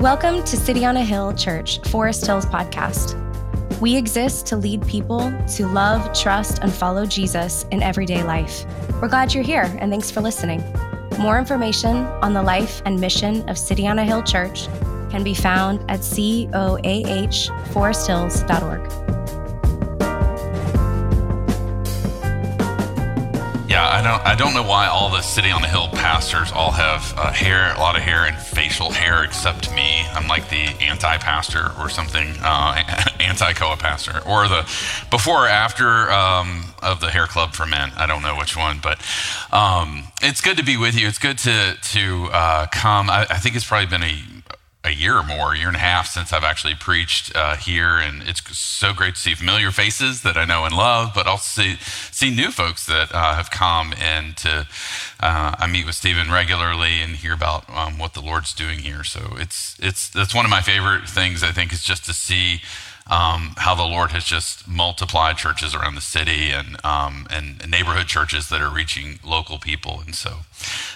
Welcome to City on a Hill Church, Forest Hills podcast. We exist to lead people to love, trust, and follow Jesus in everyday life. We're glad you're here, and thanks for listening. More information on the life and mission of City on a Hill Church can be found at coahforesthills.org. Yeah, I don't. I don't know why all the city on the hill pastors all have uh, hair, a lot of hair and facial hair, except me. I'm like the anti-pastor or something, uh, anti-coa pastor, or the before or after um, of the hair club for men. I don't know which one, but um, it's good to be with you. It's good to to uh, come. I, I think it's probably been a a year or more, a year and a half since I've actually preached uh, here, and it's so great to see familiar faces that I know and love, but also see, see new folks that uh, have come and to uh, I meet with Stephen regularly and hear about um, what the Lord's doing here. So it's it's that's one of my favorite things. I think is just to see um, how the Lord has just multiplied churches around the city and, um, and neighborhood churches that are reaching local people. And so,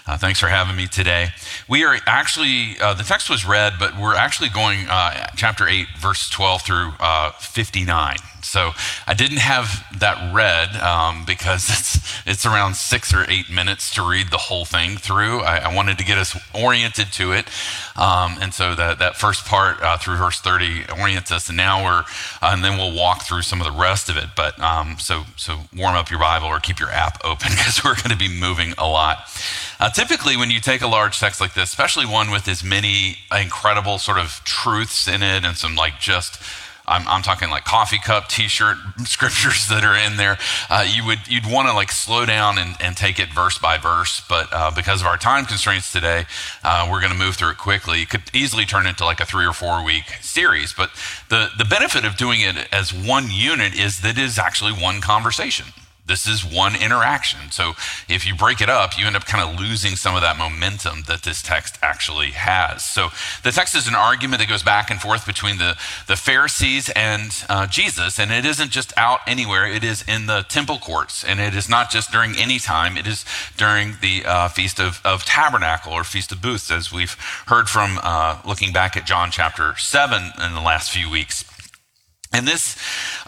uh, thanks for having me today. We are actually, uh, the text was read, but we're actually going uh, chapter 8, verse 12 through uh, 59. So I didn't have that read um, because it's, it's around six or eight minutes to read the whole thing through. I, I wanted to get us oriented to it. Um, and so that, that first part uh, through verse 30 orients us, and now we're, uh, and then we'll walk through some of the rest of it. But um, so, so warm up your Bible or keep your app open because we're going to be moving a lot. Uh, typically, when you take a large text like this, especially one with as many incredible sort of truths in it and some like just I'm, I'm talking like coffee cup, t-shirt scriptures that are in there. Uh, you would you'd want to like slow down and, and take it verse by verse, but uh, because of our time constraints today, uh, we're going to move through it quickly. It could easily turn into like a three or four week series, but the the benefit of doing it as one unit is that it is actually one conversation. This is one interaction. So if you break it up, you end up kind of losing some of that momentum that this text actually has. So the text is an argument that goes back and forth between the, the Pharisees and uh, Jesus. And it isn't just out anywhere, it is in the temple courts. And it is not just during any time, it is during the uh, Feast of, of Tabernacle or Feast of Booths, as we've heard from uh, looking back at John chapter 7 in the last few weeks. And this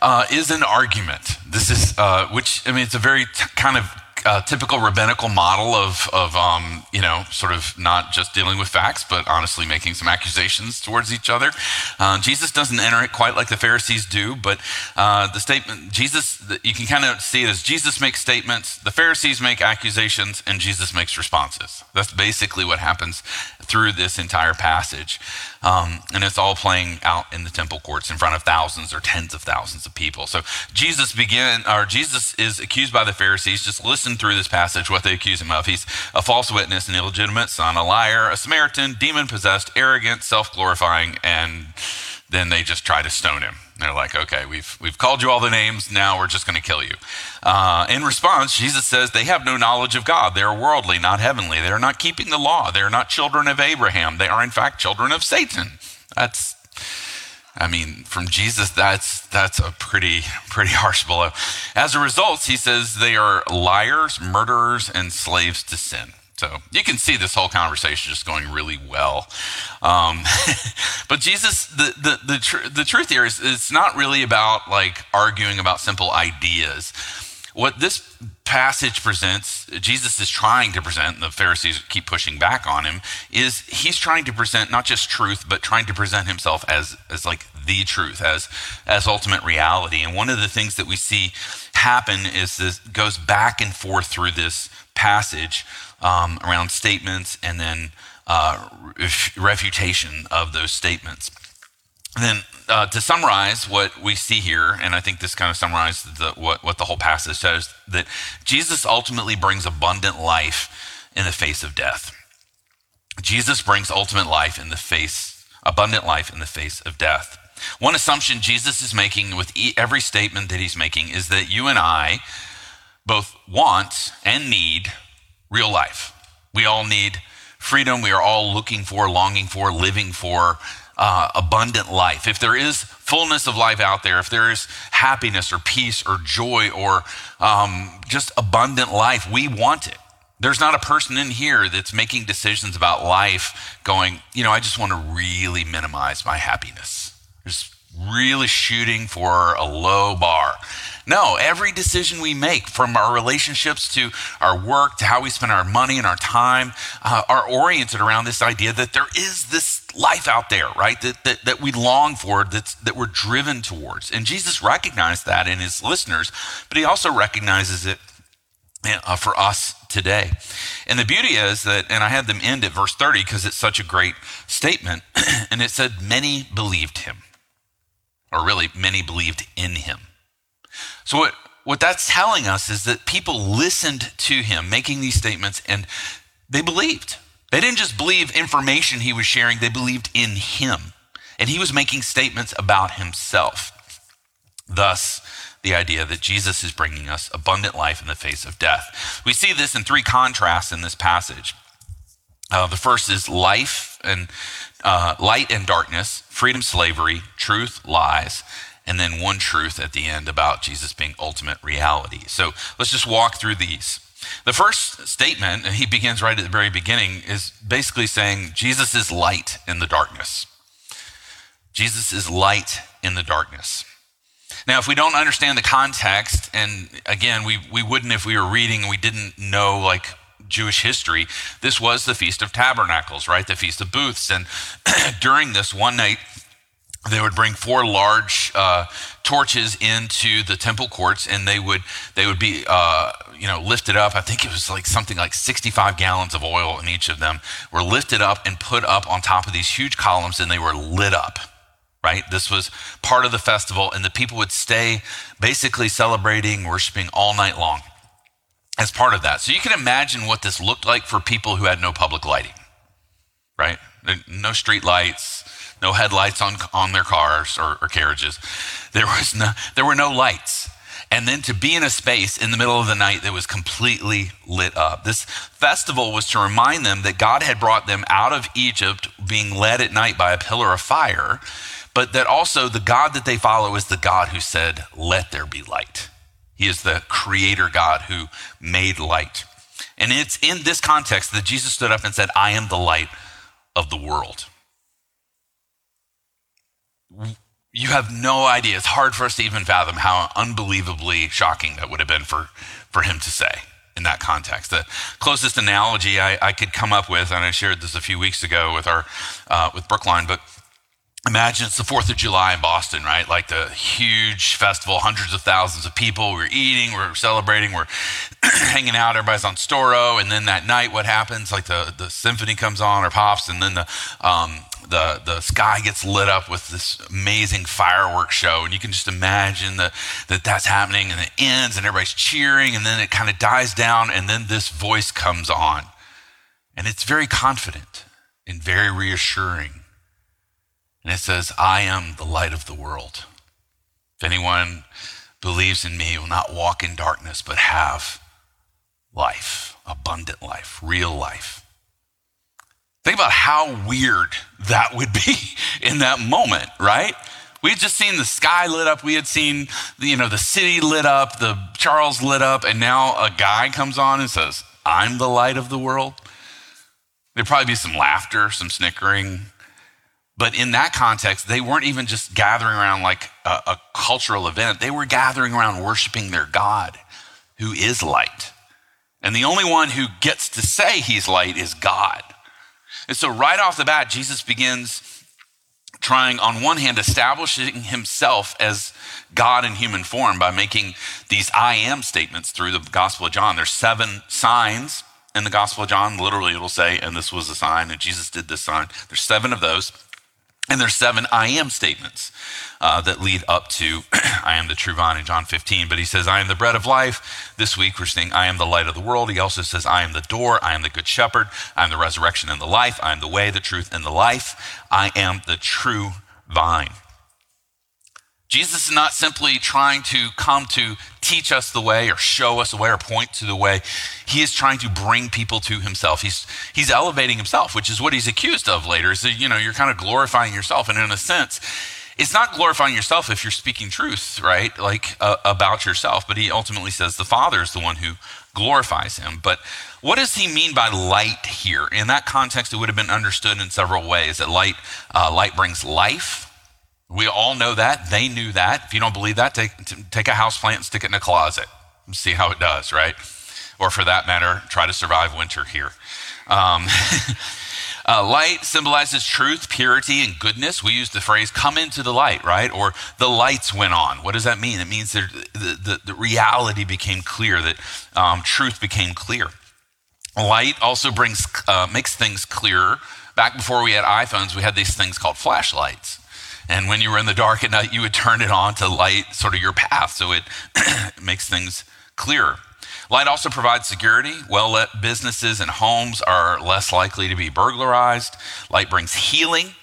uh, is an argument. This is, uh, which, I mean, it's a very t- kind of uh, typical rabbinical model of, of um, you know, sort of not just dealing with facts, but honestly making some accusations towards each other. Uh, Jesus doesn't enter it quite like the Pharisees do, but uh, the statement, Jesus, you can kind of see it as Jesus makes statements, the Pharisees make accusations, and Jesus makes responses. That's basically what happens through this entire passage. Um, and it's all playing out in the temple courts in front of thousands or tens of thousands of people. So Jesus begin, or Jesus is accused by the Pharisees. Just listen through this passage what they accuse him of. He's a false witness, an illegitimate son, a liar, a Samaritan, demon possessed, arrogant, self glorifying, and then they just try to stone him. They're like, okay, we've, we've called you all the names. Now we're just going to kill you. Uh, in response, Jesus says they have no knowledge of God. They are worldly, not heavenly. They are not keeping the law. They are not children of Abraham. They are, in fact, children of Satan. That's, I mean, from Jesus, that's, that's a pretty, pretty harsh blow. As a result, he says they are liars, murderers, and slaves to sin. So you can see this whole conversation just going really well. Um, but Jesus, the, the, the, tr- the truth here is it's not really about like arguing about simple ideas. What this passage presents, Jesus is trying to present, and the Pharisees keep pushing back on him, is he's trying to present not just truth, but trying to present himself as, as like the truth, as, as ultimate reality. And one of the things that we see happen is this goes back and forth through this passage um, around statements and then uh, refutation of those statements. then, uh, to summarize what we see here, and I think this kind of summarizes the, what, what the whole passage says, that Jesus ultimately brings abundant life in the face of death. Jesus brings ultimate life in the face, abundant life in the face of death. One assumption Jesus is making with every statement that he's making is that you and I both want and need real life. We all need freedom. We are all looking for, longing for, living for uh, abundant life. If there is fullness of life out there, if there is happiness or peace or joy or um, just abundant life, we want it. There's not a person in here that's making decisions about life going, you know, I just want to really minimize my happiness. Just really shooting for a low bar. No, every decision we make, from our relationships to our work to how we spend our money and our time, uh, are oriented around this idea that there is this life out there, right? That, that, that we long for, that's, that we're driven towards. And Jesus recognized that in his listeners, but he also recognizes it uh, for us today. And the beauty is that, and I had them end at verse 30 because it's such a great statement, and it said, Many believed him, or really, many believed in him. So, what, what that's telling us is that people listened to him making these statements and they believed. They didn't just believe information he was sharing, they believed in him. And he was making statements about himself. Thus, the idea that Jesus is bringing us abundant life in the face of death. We see this in three contrasts in this passage. Uh, the first is life and uh, light and darkness, freedom, slavery, truth, lies and then one truth at the end about Jesus being ultimate reality. So let's just walk through these. The first statement, and he begins right at the very beginning, is basically saying Jesus is light in the darkness. Jesus is light in the darkness. Now, if we don't understand the context, and again, we, we wouldn't if we were reading and we didn't know like Jewish history, this was the Feast of Tabernacles, right? The Feast of Booths. And during this one night, they would bring four large uh, torches into the temple courts and they would they would be uh, you know lifted up i think it was like something like 65 gallons of oil in each of them were lifted up and put up on top of these huge columns and they were lit up right this was part of the festival and the people would stay basically celebrating worshiping all night long as part of that so you can imagine what this looked like for people who had no public lighting right no street lights no headlights on, on their cars or, or carriages. There, was no, there were no lights. And then to be in a space in the middle of the night that was completely lit up. This festival was to remind them that God had brought them out of Egypt, being led at night by a pillar of fire, but that also the God that they follow is the God who said, Let there be light. He is the creator God who made light. And it's in this context that Jesus stood up and said, I am the light of the world you have no idea. It's hard for us to even fathom how unbelievably shocking that would have been for, for him to say in that context. The closest analogy I, I could come up with, and I shared this a few weeks ago with our uh, with Brookline, but imagine it's the Fourth of July in Boston, right? Like the huge festival, hundreds of thousands of people. We're eating, we're celebrating, we're hanging out. Everybody's on Storrow, and then that night, what happens? Like the the symphony comes on or pops, and then the um, the, the sky gets lit up with this amazing fireworks show. And you can just imagine the, that that's happening and it ends and everybody's cheering and then it kind of dies down and then this voice comes on. And it's very confident and very reassuring. And it says, I am the light of the world. If anyone believes in me will not walk in darkness, but have life, abundant life, real life. Think about how weird that would be in that moment, right? We had just seen the sky lit up. We had seen, you know, the city lit up, the Charles lit up, and now a guy comes on and says, I'm the light of the world. There'd probably be some laughter, some snickering. But in that context, they weren't even just gathering around like a, a cultural event. They were gathering around worshiping their God, who is light. And the only one who gets to say he's light is God. And so, right off the bat, Jesus begins trying, on one hand, establishing himself as God in human form by making these I am statements through the Gospel of John. There's seven signs in the Gospel of John. Literally, it'll say, and this was a sign, and Jesus did this sign. There's seven of those. And there's seven I am statements uh, that lead up to I am the true vine in John 15. But he says, I am the bread of life. This week we're saying, I am the light of the world. He also says, I am the door. I am the good shepherd. I am the resurrection and the life. I am the way, the truth, and the life. I am the true vine. Jesus is not simply trying to come to teach us the way or show us the way or point to the way. He is trying to bring people to himself. He's, he's elevating himself, which is what he's accused of later. So, you know, you're kind of glorifying yourself. And in a sense, it's not glorifying yourself if you're speaking truth, right? Like uh, about yourself, but he ultimately says the Father is the one who glorifies him. But what does he mean by light here? In that context, it would have been understood in several ways that light, uh, light brings life. We all know that. They knew that. If you don't believe that, take, take a house plant and stick it in a closet and see how it does, right? Or for that matter, try to survive winter here. Um, Uh, light symbolizes truth, purity, and goodness. We use the phrase come into the light, right? Or the lights went on. What does that mean? It means that the, the, the reality became clear, that um, truth became clear. Light also brings, uh, makes things clearer. Back before we had iPhones, we had these things called flashlights. And when you were in the dark at night, you would turn it on to light sort of your path so it makes things clearer. Light also provides security. Well lit businesses and homes are less likely to be burglarized. Light brings healing.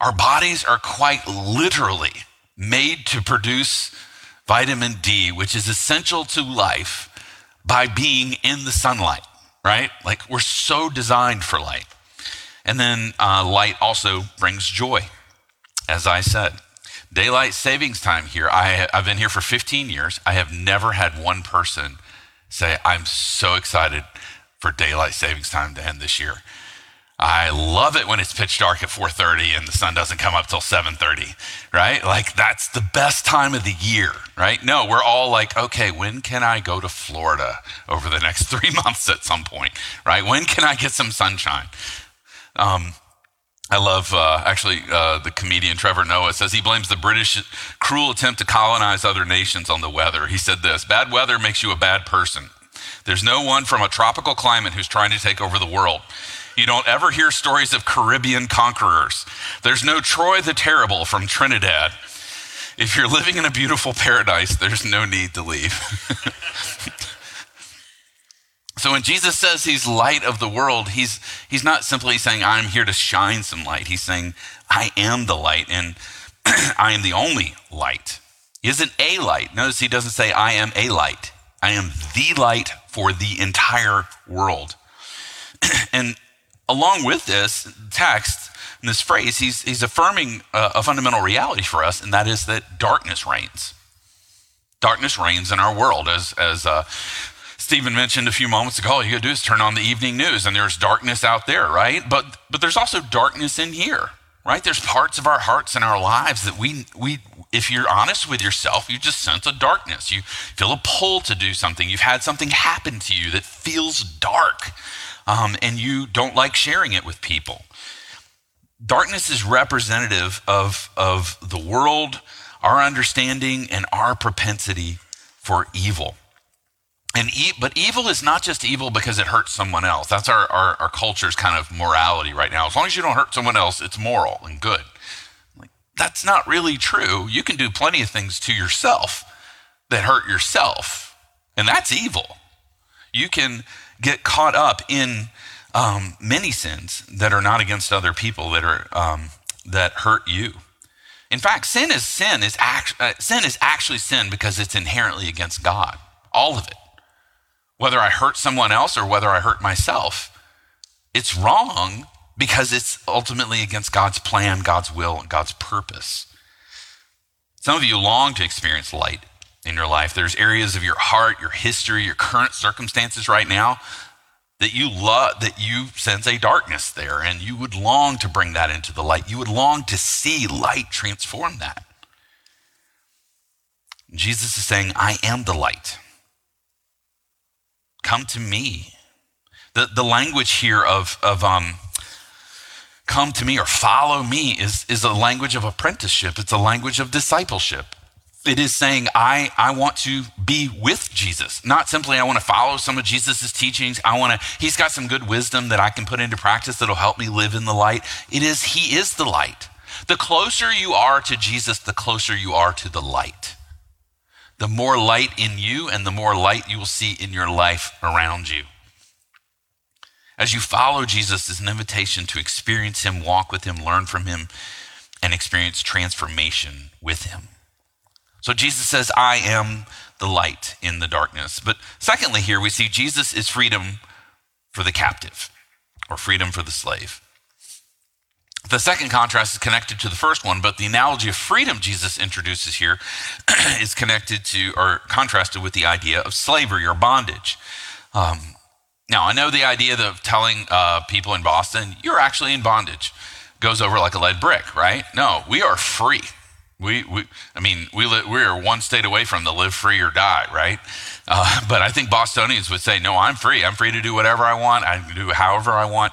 Our bodies are quite literally made to produce vitamin D, which is essential to life by being in the sunlight, right? Like we're so designed for light. And then uh, light also brings joy, as I said. Daylight savings time here. I, I've been here for 15 years. I have never had one person say, I'm so excited for daylight savings time to end this year. I love it when it's pitch dark at 4:30 and the sun doesn't come up till 7:30, right? Like that's the best time of the year, right? No, we're all like, okay, when can I go to Florida over the next 3 months at some point, right? When can I get some sunshine? Um, I love uh, actually uh, the comedian Trevor Noah says he blames the British cruel attempt to colonize other nations on the weather. He said this bad weather makes you a bad person. There's no one from a tropical climate who's trying to take over the world. You don't ever hear stories of Caribbean conquerors. There's no Troy the Terrible from Trinidad. If you're living in a beautiful paradise, there's no need to leave. So when Jesus says he's light of the world, he's, he's not simply saying, I'm here to shine some light. He's saying, I am the light and I am the only light. He isn't a light. Notice he doesn't say, I am a light. I am the light for the entire world. and along with this text and this phrase, he's, he's affirming a, a fundamental reality for us, and that is that darkness reigns. Darkness reigns in our world, as, as uh, Stephen mentioned a few moments ago, all you gotta do is turn on the evening news and there's darkness out there, right? But but there's also darkness in here, right? There's parts of our hearts and our lives that we we if you're honest with yourself, you just sense a darkness. You feel a pull to do something. You've had something happen to you that feels dark, um, and you don't like sharing it with people. Darkness is representative of, of the world, our understanding, and our propensity for evil. And e- but evil is not just evil because it hurts someone else. That's our, our, our, culture's kind of morality right now. As long as you don't hurt someone else, it's moral and good. Like, that's not really true. You can do plenty of things to yourself that hurt yourself, and that's evil. You can get caught up in um, many sins that are not against other people that are um, that hurt you. In fact, sin is sin is act, uh, sin is actually sin because it's inherently against God. All of it whether I hurt someone else or whether I hurt myself, it's wrong because it's ultimately against God's plan, God's will, and God's purpose. Some of you long to experience light in your life. There's areas of your heart, your history, your current circumstances right now that you love that you sense a darkness there and you would long to bring that into the light. You would long to see light transform that. Jesus is saying, "I am the light." Come to me. The, the language here of, of um, come to me or follow me is, is a language of apprenticeship, it's a language of discipleship. It is saying, I, I want to be with Jesus, not simply I want to follow some of Jesus' teachings. I want to, he's got some good wisdom that I can put into practice that'll help me live in the light. It is, he is the light. The closer you are to Jesus, the closer you are to the light the more light in you and the more light you will see in your life around you. As you follow Jesus, is an invitation to experience him, walk with him, learn from him, and experience transformation with him. So Jesus says, I am the light in the darkness. But secondly, here we see Jesus is freedom for the captive or freedom for the slave. The second contrast is connected to the first one, but the analogy of freedom Jesus introduces here is connected to or contrasted with the idea of slavery or bondage. Um, now, I know the idea of telling uh, people in Boston, you're actually in bondage, goes over like a lead brick, right? No, we are free. We, we I mean, we, li- we are one state away from the live free or die, right? Uh, but I think Bostonians would say, no, I'm free. I'm free to do whatever I want. I can do however I want.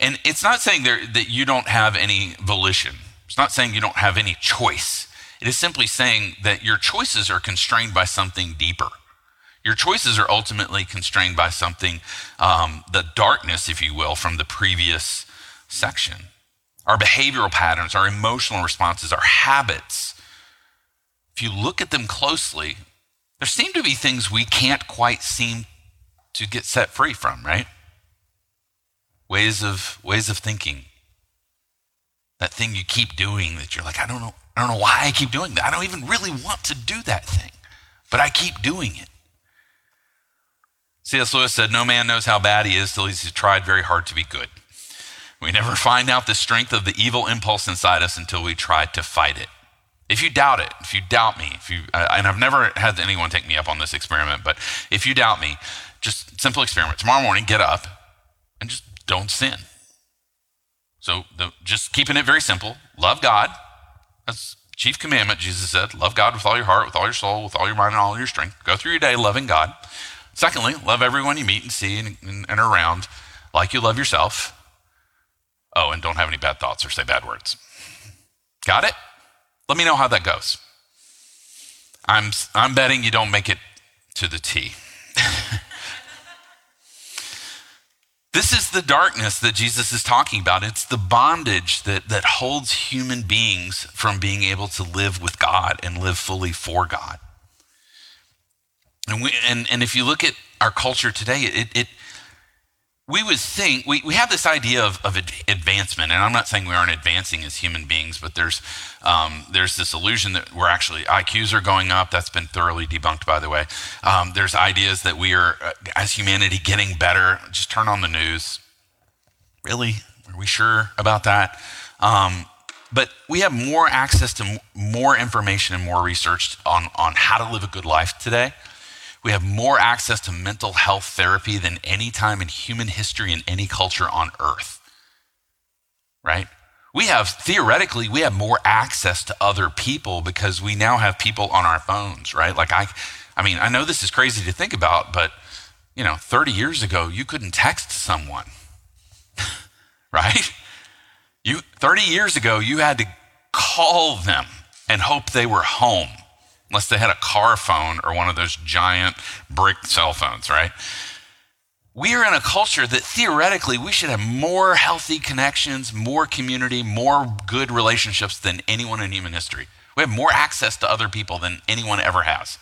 And it's not saying there, that you don't have any volition. It's not saying you don't have any choice. It is simply saying that your choices are constrained by something deeper. Your choices are ultimately constrained by something, um, the darkness, if you will, from the previous section. Our behavioral patterns, our emotional responses, our habits. If you look at them closely, there seem to be things we can't quite seem to get set free from, right? Ways of ways of thinking. That thing you keep doing that you're like, I don't know, I don't know why I keep doing that. I don't even really want to do that thing, but I keep doing it. C.S. Lewis said, No man knows how bad he is till he's tried very hard to be good. We never find out the strength of the evil impulse inside us until we try to fight it. If you doubt it, if you doubt me, if you, and I've never had anyone take me up on this experiment, but if you doubt me, just simple experiment. Tomorrow morning, get up and just don't sin. So the, just keeping it very simple. Love God. That's chief commandment, Jesus said. Love God with all your heart, with all your soul, with all your mind, and all your strength. Go through your day loving God. Secondly, love everyone you meet and see and, and, and around like you love yourself. Oh, and don't have any bad thoughts or say bad words. Got it? Let me know how that goes. I'm, I'm betting you don't make it to the T. this is the darkness that Jesus is talking about. It's the bondage that, that holds human beings from being able to live with God and live fully for God. And, we, and, and if you look at our culture today, it, it we would think we, we have this idea of, of advancement and i'm not saying we aren't advancing as human beings but there's um, there's this illusion that we're actually iqs are going up. That's been thoroughly debunked by the way. Um, there's ideas that we are uh, as humanity getting better. Just turn on the news. Really? Are we sure about that? Um, but we have more access to more information and more research on, on how to live a good life today we have more access to mental health therapy than any time in human history in any culture on earth. Right? We have, theoretically, we have more access to other people because we now have people on our phones, right? Like, I, I mean, I know this is crazy to think about, but, you know, 30 years ago, you couldn't text someone, right? You, 30 years ago, you had to call them and hope they were home unless they had a car phone or one of those giant brick cell phones, right? We are in a culture that theoretically we should have more healthy connections, more community, more good relationships than anyone in human history. We have more access to other people than anyone ever has.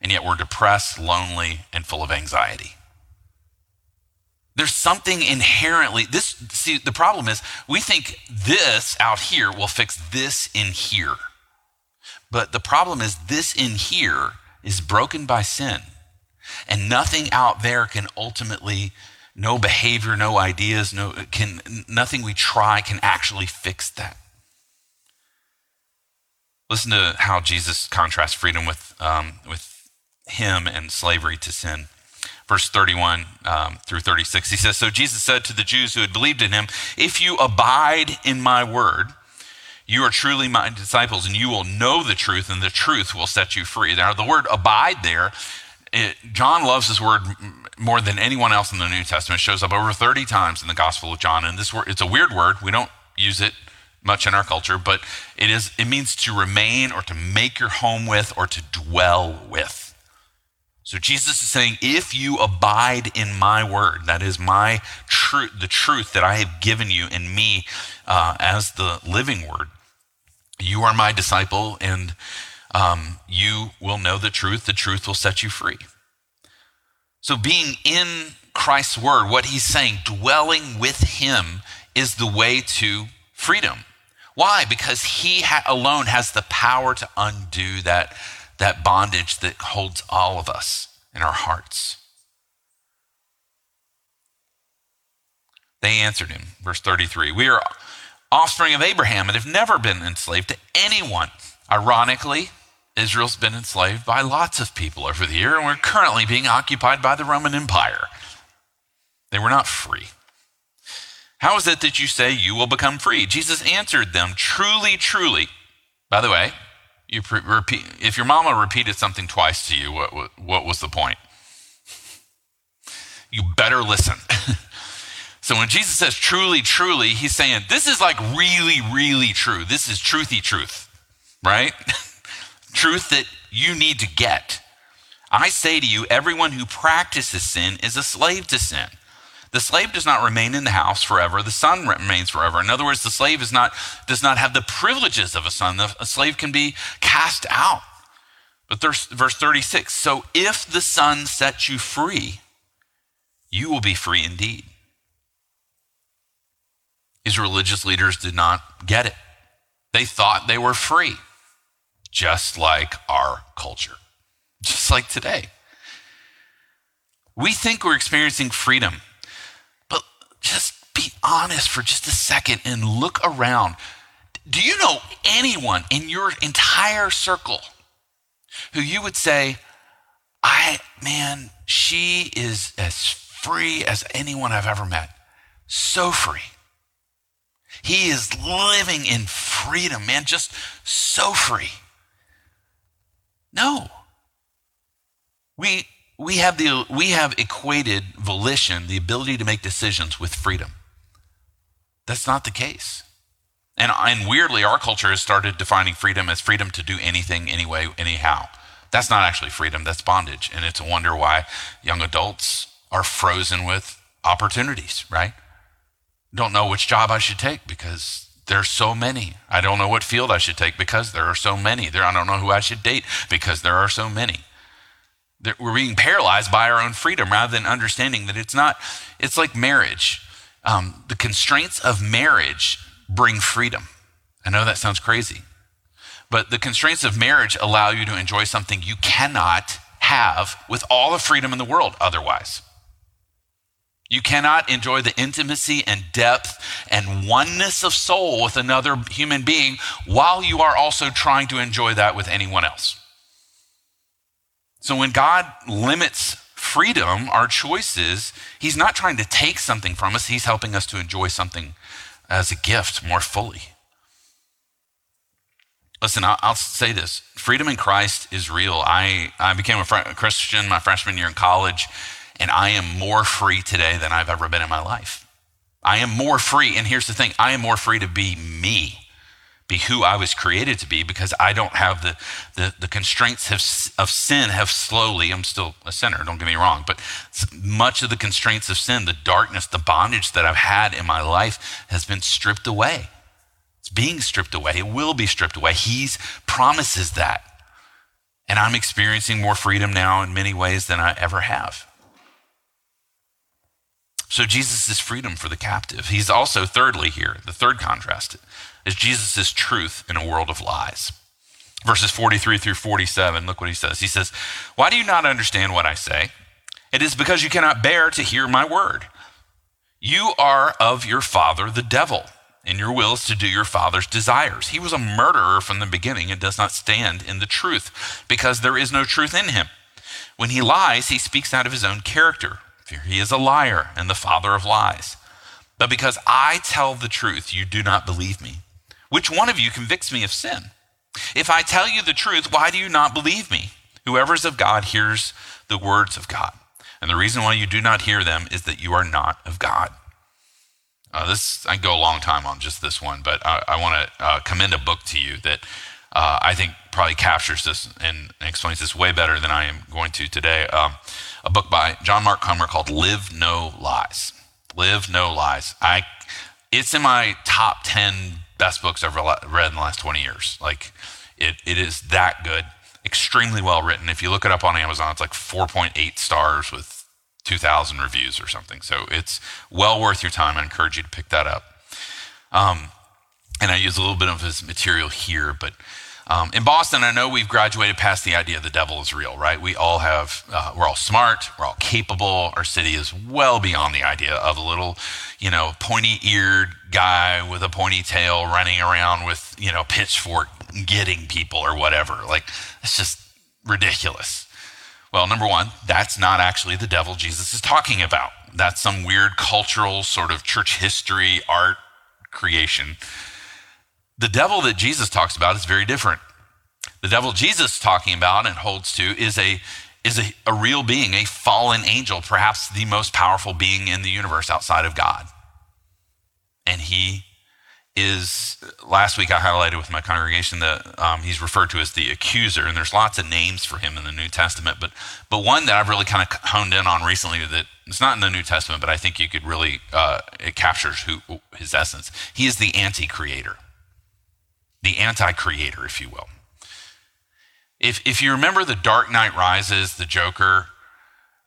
And yet we're depressed, lonely, and full of anxiety. There's something inherently, this, see, the problem is we think this out here will fix this in here. But the problem is, this in here is broken by sin. And nothing out there can ultimately, no behavior, no ideas, no, can, nothing we try can actually fix that. Listen to how Jesus contrasts freedom with, um, with him and slavery to sin. Verse 31 um, through 36, he says, So Jesus said to the Jews who had believed in him, If you abide in my word, you are truly my disciples, and you will know the truth, and the truth will set you free. Now, the word abide there, it, John loves this word more than anyone else in the New Testament. It shows up over 30 times in the Gospel of John. And this word, it's a weird word. We don't use it much in our culture, but it is it means to remain or to make your home with or to dwell with. So Jesus is saying, if you abide in my word, that is my truth, the truth that I have given you in me uh, as the living word, you are my disciple, and um, you will know the truth. The truth will set you free. So, being in Christ's word, what he's saying, dwelling with him, is the way to freedom. Why? Because he ha- alone has the power to undo that, that bondage that holds all of us in our hearts. They answered him, verse 33 We are offspring of Abraham and have never been enslaved to anyone. Ironically, Israel's been enslaved by lots of people over the year, and we're currently being occupied by the Roman Empire. They were not free. How is it that you say you will become free? Jesus answered them, Truly, truly. By the way, you pre- repeat, if your mama repeated something twice to you, what, what, what was the point? You better listen. so when Jesus says truly, truly, he's saying this is like really, really true. This is truthy truth, right? truth that you need to get. I say to you, everyone who practices sin is a slave to sin. The slave does not remain in the house forever. The son remains forever. In other words, the slave is not, does not have the privileges of a son. A slave can be cast out. But there's verse 36 so if the son sets you free, you will be free indeed. These religious leaders did not get it. They thought they were free just like our culture, just like today. We think we're experiencing freedom, but just be honest for just a second and look around. Do you know anyone in your entire circle who you would say, I, man, she is as free as anyone I've ever met? So free. He is living in freedom, man, just so free. No. We, we, have the, we have equated volition, the ability to make decisions, with freedom. That's not the case. And, and weirdly, our culture has started defining freedom as freedom to do anything, anyway, anyhow. That's not actually freedom, that's bondage. And it's a wonder why young adults are frozen with opportunities, right? Don't know which job I should take because there's so many. I don't know what field I should take because there are so many. There, I don't know who I should date because there are so many. We're being paralyzed by our own freedom rather than understanding that it's not, it's like marriage. Um, the constraints of marriage bring freedom. I know that sounds crazy, but the constraints of marriage allow you to enjoy something you cannot have with all the freedom in the world otherwise. You cannot enjoy the intimacy and depth and oneness of soul with another human being while you are also trying to enjoy that with anyone else. So when God limits freedom, our choices, He's not trying to take something from us, He's helping us to enjoy something as a gift more fully. Listen, I'll, say this freedom in Christ is real. I, I became a Christian my freshman year in college and I am more free today than I've ever been in my life. I am more free. And here's the thing I am more free to be me, be who I was created to be, because I don't have the, the, the constraints of, of sin have slowly, I'm still a sinner, don't get me wrong, but much of the constraints of sin, the darkness, the bondage that I've had in my life has been stripped away. It's being stripped away. It will be stripped away. He promises that. And I'm experiencing more freedom now in many ways than I ever have. So Jesus is freedom for the captive. He's also, thirdly, here, the third contrast is Jesus' is truth in a world of lies. Verses 43 through 47, look what he says. He says, Why do you not understand what I say? It is because you cannot bear to hear my word. You are of your father, the devil, and your will is to do your father's desires. He was a murderer from the beginning and does not stand in the truth because there is no truth in him. When he lies, he speaks out of his own character he is a liar and the father of lies. But because I tell the truth, you do not believe me. Which one of you convicts me of sin? If I tell you the truth, why do you not believe me? Whoever is of God hears the words of God. And the reason why you do not hear them is that you are not of God. Uh, this I go a long time on just this one, but I, I want to uh, commend a book to you that uh, I think probably captures this and explains this way better than I am going to today. Um, a book by John Mark Comer called Live No Lies. Live No Lies. I, it's in my top 10 best books I've read in the last 20 years. Like, it, it is that good. Extremely well written. If you look it up on Amazon, it's like 4.8 stars with 2,000 reviews or something. So it's well worth your time. I encourage you to pick that up. Um, and I use a little bit of his material here, but Um, in Boston, I know we've graduated past the idea the devil is real, right? We all have, uh, we're all smart, we're all capable. Our city is well beyond the idea of a little, you know, pointy eared guy with a pointy tail running around with, you know, pitchfork getting people or whatever. Like, it's just ridiculous. Well, number one, that's not actually the devil Jesus is talking about. That's some weird cultural sort of church history, art creation. The devil that Jesus talks about is very different. The devil Jesus is talking about and holds to is a is a, a real being, a fallen angel, perhaps the most powerful being in the universe outside of God. And he is last week I highlighted with my congregation that um, he's referred to as the accuser, and there's lots of names for him in the New Testament, but but one that I've really kind of honed in on recently that it's not in the New Testament, but I think you could really uh, it captures who his essence. He is the anti-creator the anti creator, if you will. If, if you remember The Dark Knight Rises, the Joker,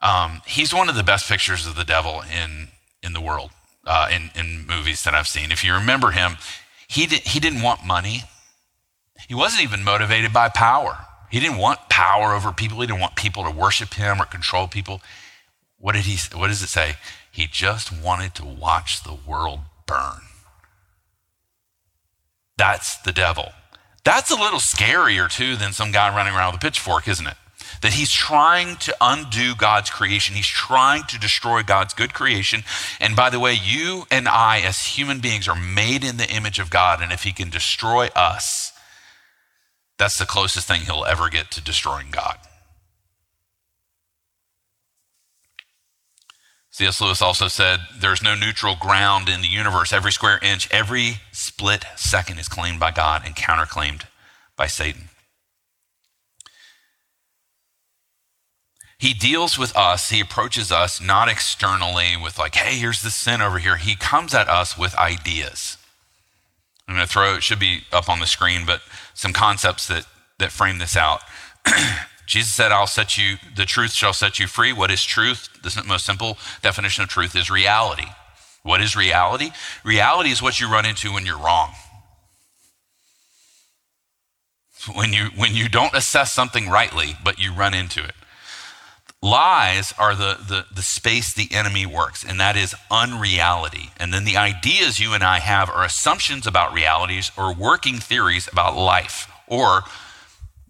um, he's one of the best pictures of the devil in, in the world, uh, in, in movies that I've seen. If you remember him, he, did, he didn't want money. He wasn't even motivated by power. He didn't want power over people. He didn't want people to worship him or control people. What did he? What does it say? He just wanted to watch the world burn. That's the devil. That's a little scarier too than some guy running around with a pitchfork, isn't it? That he's trying to undo God's creation. He's trying to destroy God's good creation. And by the way, you and I, as human beings, are made in the image of God. And if he can destroy us, that's the closest thing he'll ever get to destroying God. C.S. Lewis also said, There's no neutral ground in the universe. Every square inch, every split second is claimed by God and counterclaimed by Satan. He deals with us, he approaches us not externally with, like, hey, here's the sin over here. He comes at us with ideas. I'm going to throw it, should be up on the screen, but some concepts that, that frame this out. Jesus said, I'll set you, the truth shall set you free. What is truth? The most simple definition of truth is reality. What is reality? Reality is what you run into when you're wrong. When you, when you don't assess something rightly, but you run into it. Lies are the, the, the space the enemy works, and that is unreality. And then the ideas you and I have are assumptions about realities or working theories about life, or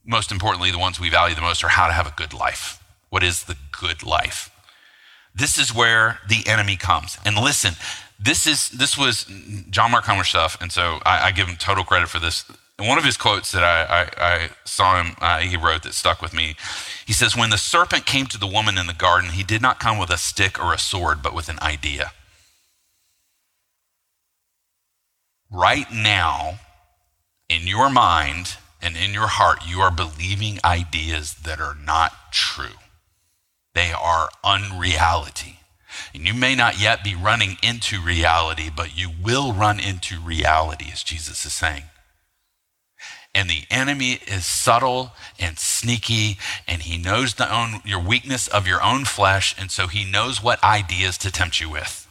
most importantly, the ones we value the most are how to have a good life. What is the good life? This is where the enemy comes. And listen, this is this was John Mark Comer stuff, and so I, I, give him total credit for this. One of his quotes that I, I, I saw him uh, he wrote that stuck with me. He says, "When the serpent came to the woman in the garden, he did not come with a stick or a sword, but with an idea." Right now, in your mind, and in your heart you are believing ideas that are not true. They are unreality. And you may not yet be running into reality, but you will run into reality, as Jesus is saying. And the enemy is subtle and sneaky, and he knows the own, your weakness of your own flesh, and so he knows what ideas to tempt you with.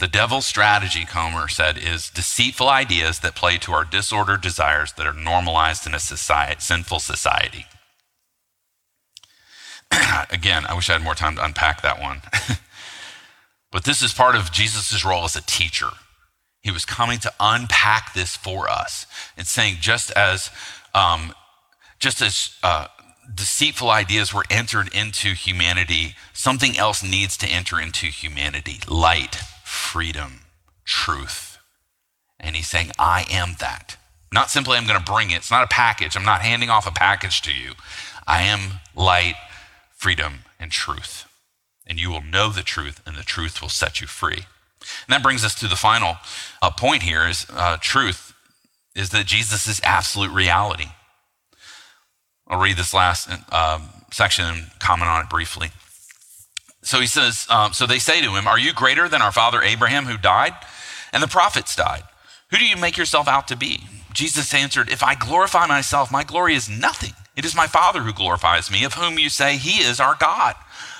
The devil's strategy, Comer said, is deceitful ideas that play to our disordered desires that are normalized in a society, sinful society. Again, I wish I had more time to unpack that one. but this is part of Jesus' role as a teacher. He was coming to unpack this for us and saying, just as, um, just as uh, deceitful ideas were entered into humanity, something else needs to enter into humanity light freedom, truth. And he's saying, I am that. Not simply I'm going to bring it. It's not a package. I'm not handing off a package to you. I am light, freedom, and truth. And you will know the truth, and the truth will set you free. And that brings us to the final uh, point here is uh, truth is that Jesus is absolute reality. I'll read this last uh, section and comment on it briefly. So he says, um, So they say to him, Are you greater than our father Abraham who died? And the prophets died. Who do you make yourself out to be? Jesus answered, If I glorify myself, my glory is nothing. It is my Father who glorifies me, of whom you say he is our God.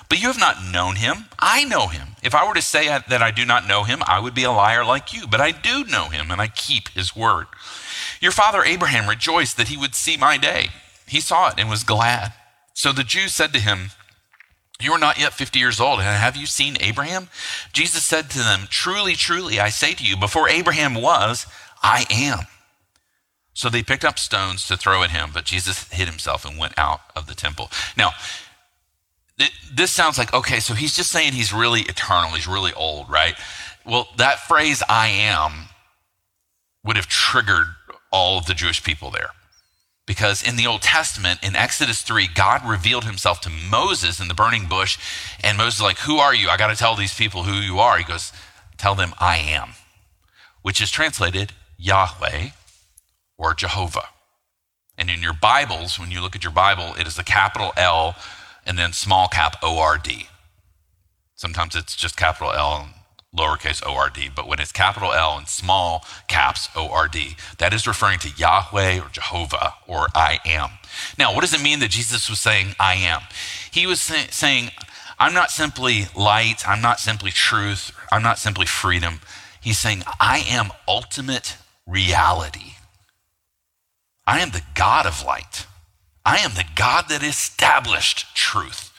But you have not known him. I know him. If I were to say that I do not know him, I would be a liar like you. But I do know him, and I keep his word. Your father Abraham rejoiced that he would see my day. He saw it and was glad. So the Jews said to him, You are not yet 50 years old, and have you seen Abraham? Jesus said to them, Truly, truly, I say to you, before Abraham was, I am. So they picked up stones to throw at him, but Jesus hid himself and went out of the temple. Now, this sounds like, okay, so he's just saying he's really eternal, he's really old, right? Well, that phrase, I am, would have triggered all of the Jewish people there. Because in the Old Testament, in Exodus 3, God revealed himself to Moses in the burning bush. And Moses is like, Who are you? I got to tell these people who you are. He goes, Tell them I am, which is translated Yahweh or Jehovah. And in your Bibles, when you look at your Bible, it is the capital L and then small cap O R D. Sometimes it's just capital L lowercase o r d, but when it's capital L and small caps o r d, that is referring to Yahweh or Jehovah or I am. Now, what does it mean that Jesus was saying I am? He was say- saying, I'm not simply light, I'm not simply truth, I'm not simply freedom. He's saying, I am ultimate reality. I am the God of light. I am the God that established truth.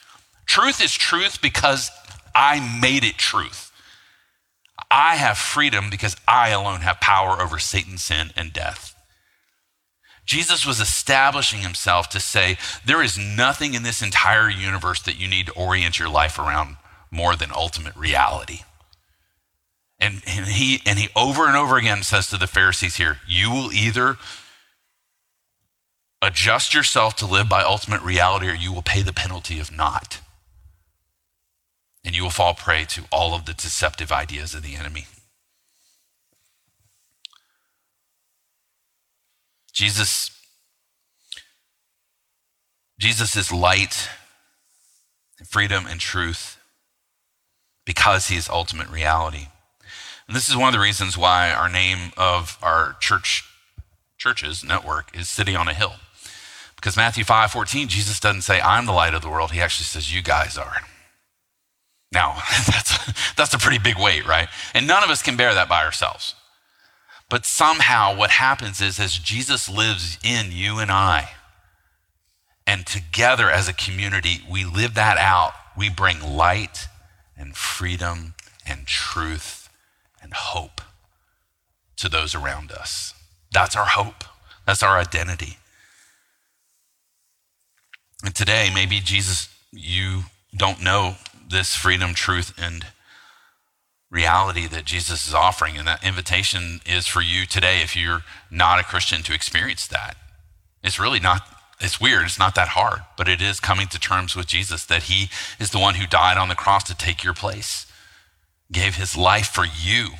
Truth is truth because I made it truth. I have freedom because I alone have power over Satan, sin, and death. Jesus was establishing himself to say, there is nothing in this entire universe that you need to orient your life around more than ultimate reality. And, and, he, and he over and over again says to the Pharisees here, you will either adjust yourself to live by ultimate reality or you will pay the penalty of not and you will fall prey to all of the deceptive ideas of the enemy. Jesus Jesus is light, and freedom, and truth because he is ultimate reality. And this is one of the reasons why our name of our church churches network is City on a Hill. Because Matthew 5 14, Jesus doesn't say, I'm the light of the world. He actually says, You guys are. Now, that's, that's a pretty big weight, right? And none of us can bear that by ourselves. But somehow, what happens is as Jesus lives in you and I, and together as a community, we live that out. We bring light and freedom and truth and hope to those around us. That's our hope, that's our identity. And today, maybe Jesus, you don't know this freedom, truth, and reality that Jesus is offering. And that invitation is for you today, if you're not a Christian, to experience that. It's really not, it's weird. It's not that hard, but it is coming to terms with Jesus that he is the one who died on the cross to take your place, gave his life for you.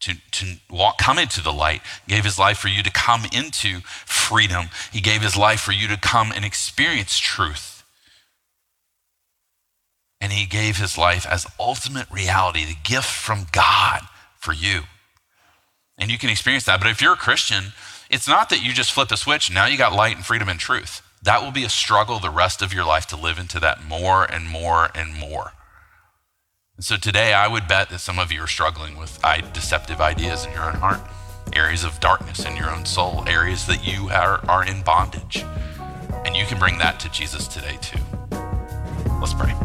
To, to walk, come into the light, gave his life for you to come into freedom. He gave his life for you to come and experience truth and he gave his life as ultimate reality, the gift from God for you. And you can experience that. But if you're a Christian, it's not that you just flip a switch, now you got light and freedom and truth. That will be a struggle the rest of your life to live into that more and more and more. And so today, I would bet that some of you are struggling with deceptive ideas in your own heart, areas of darkness in your own soul, areas that you are, are in bondage. And you can bring that to Jesus today, too. Let's pray.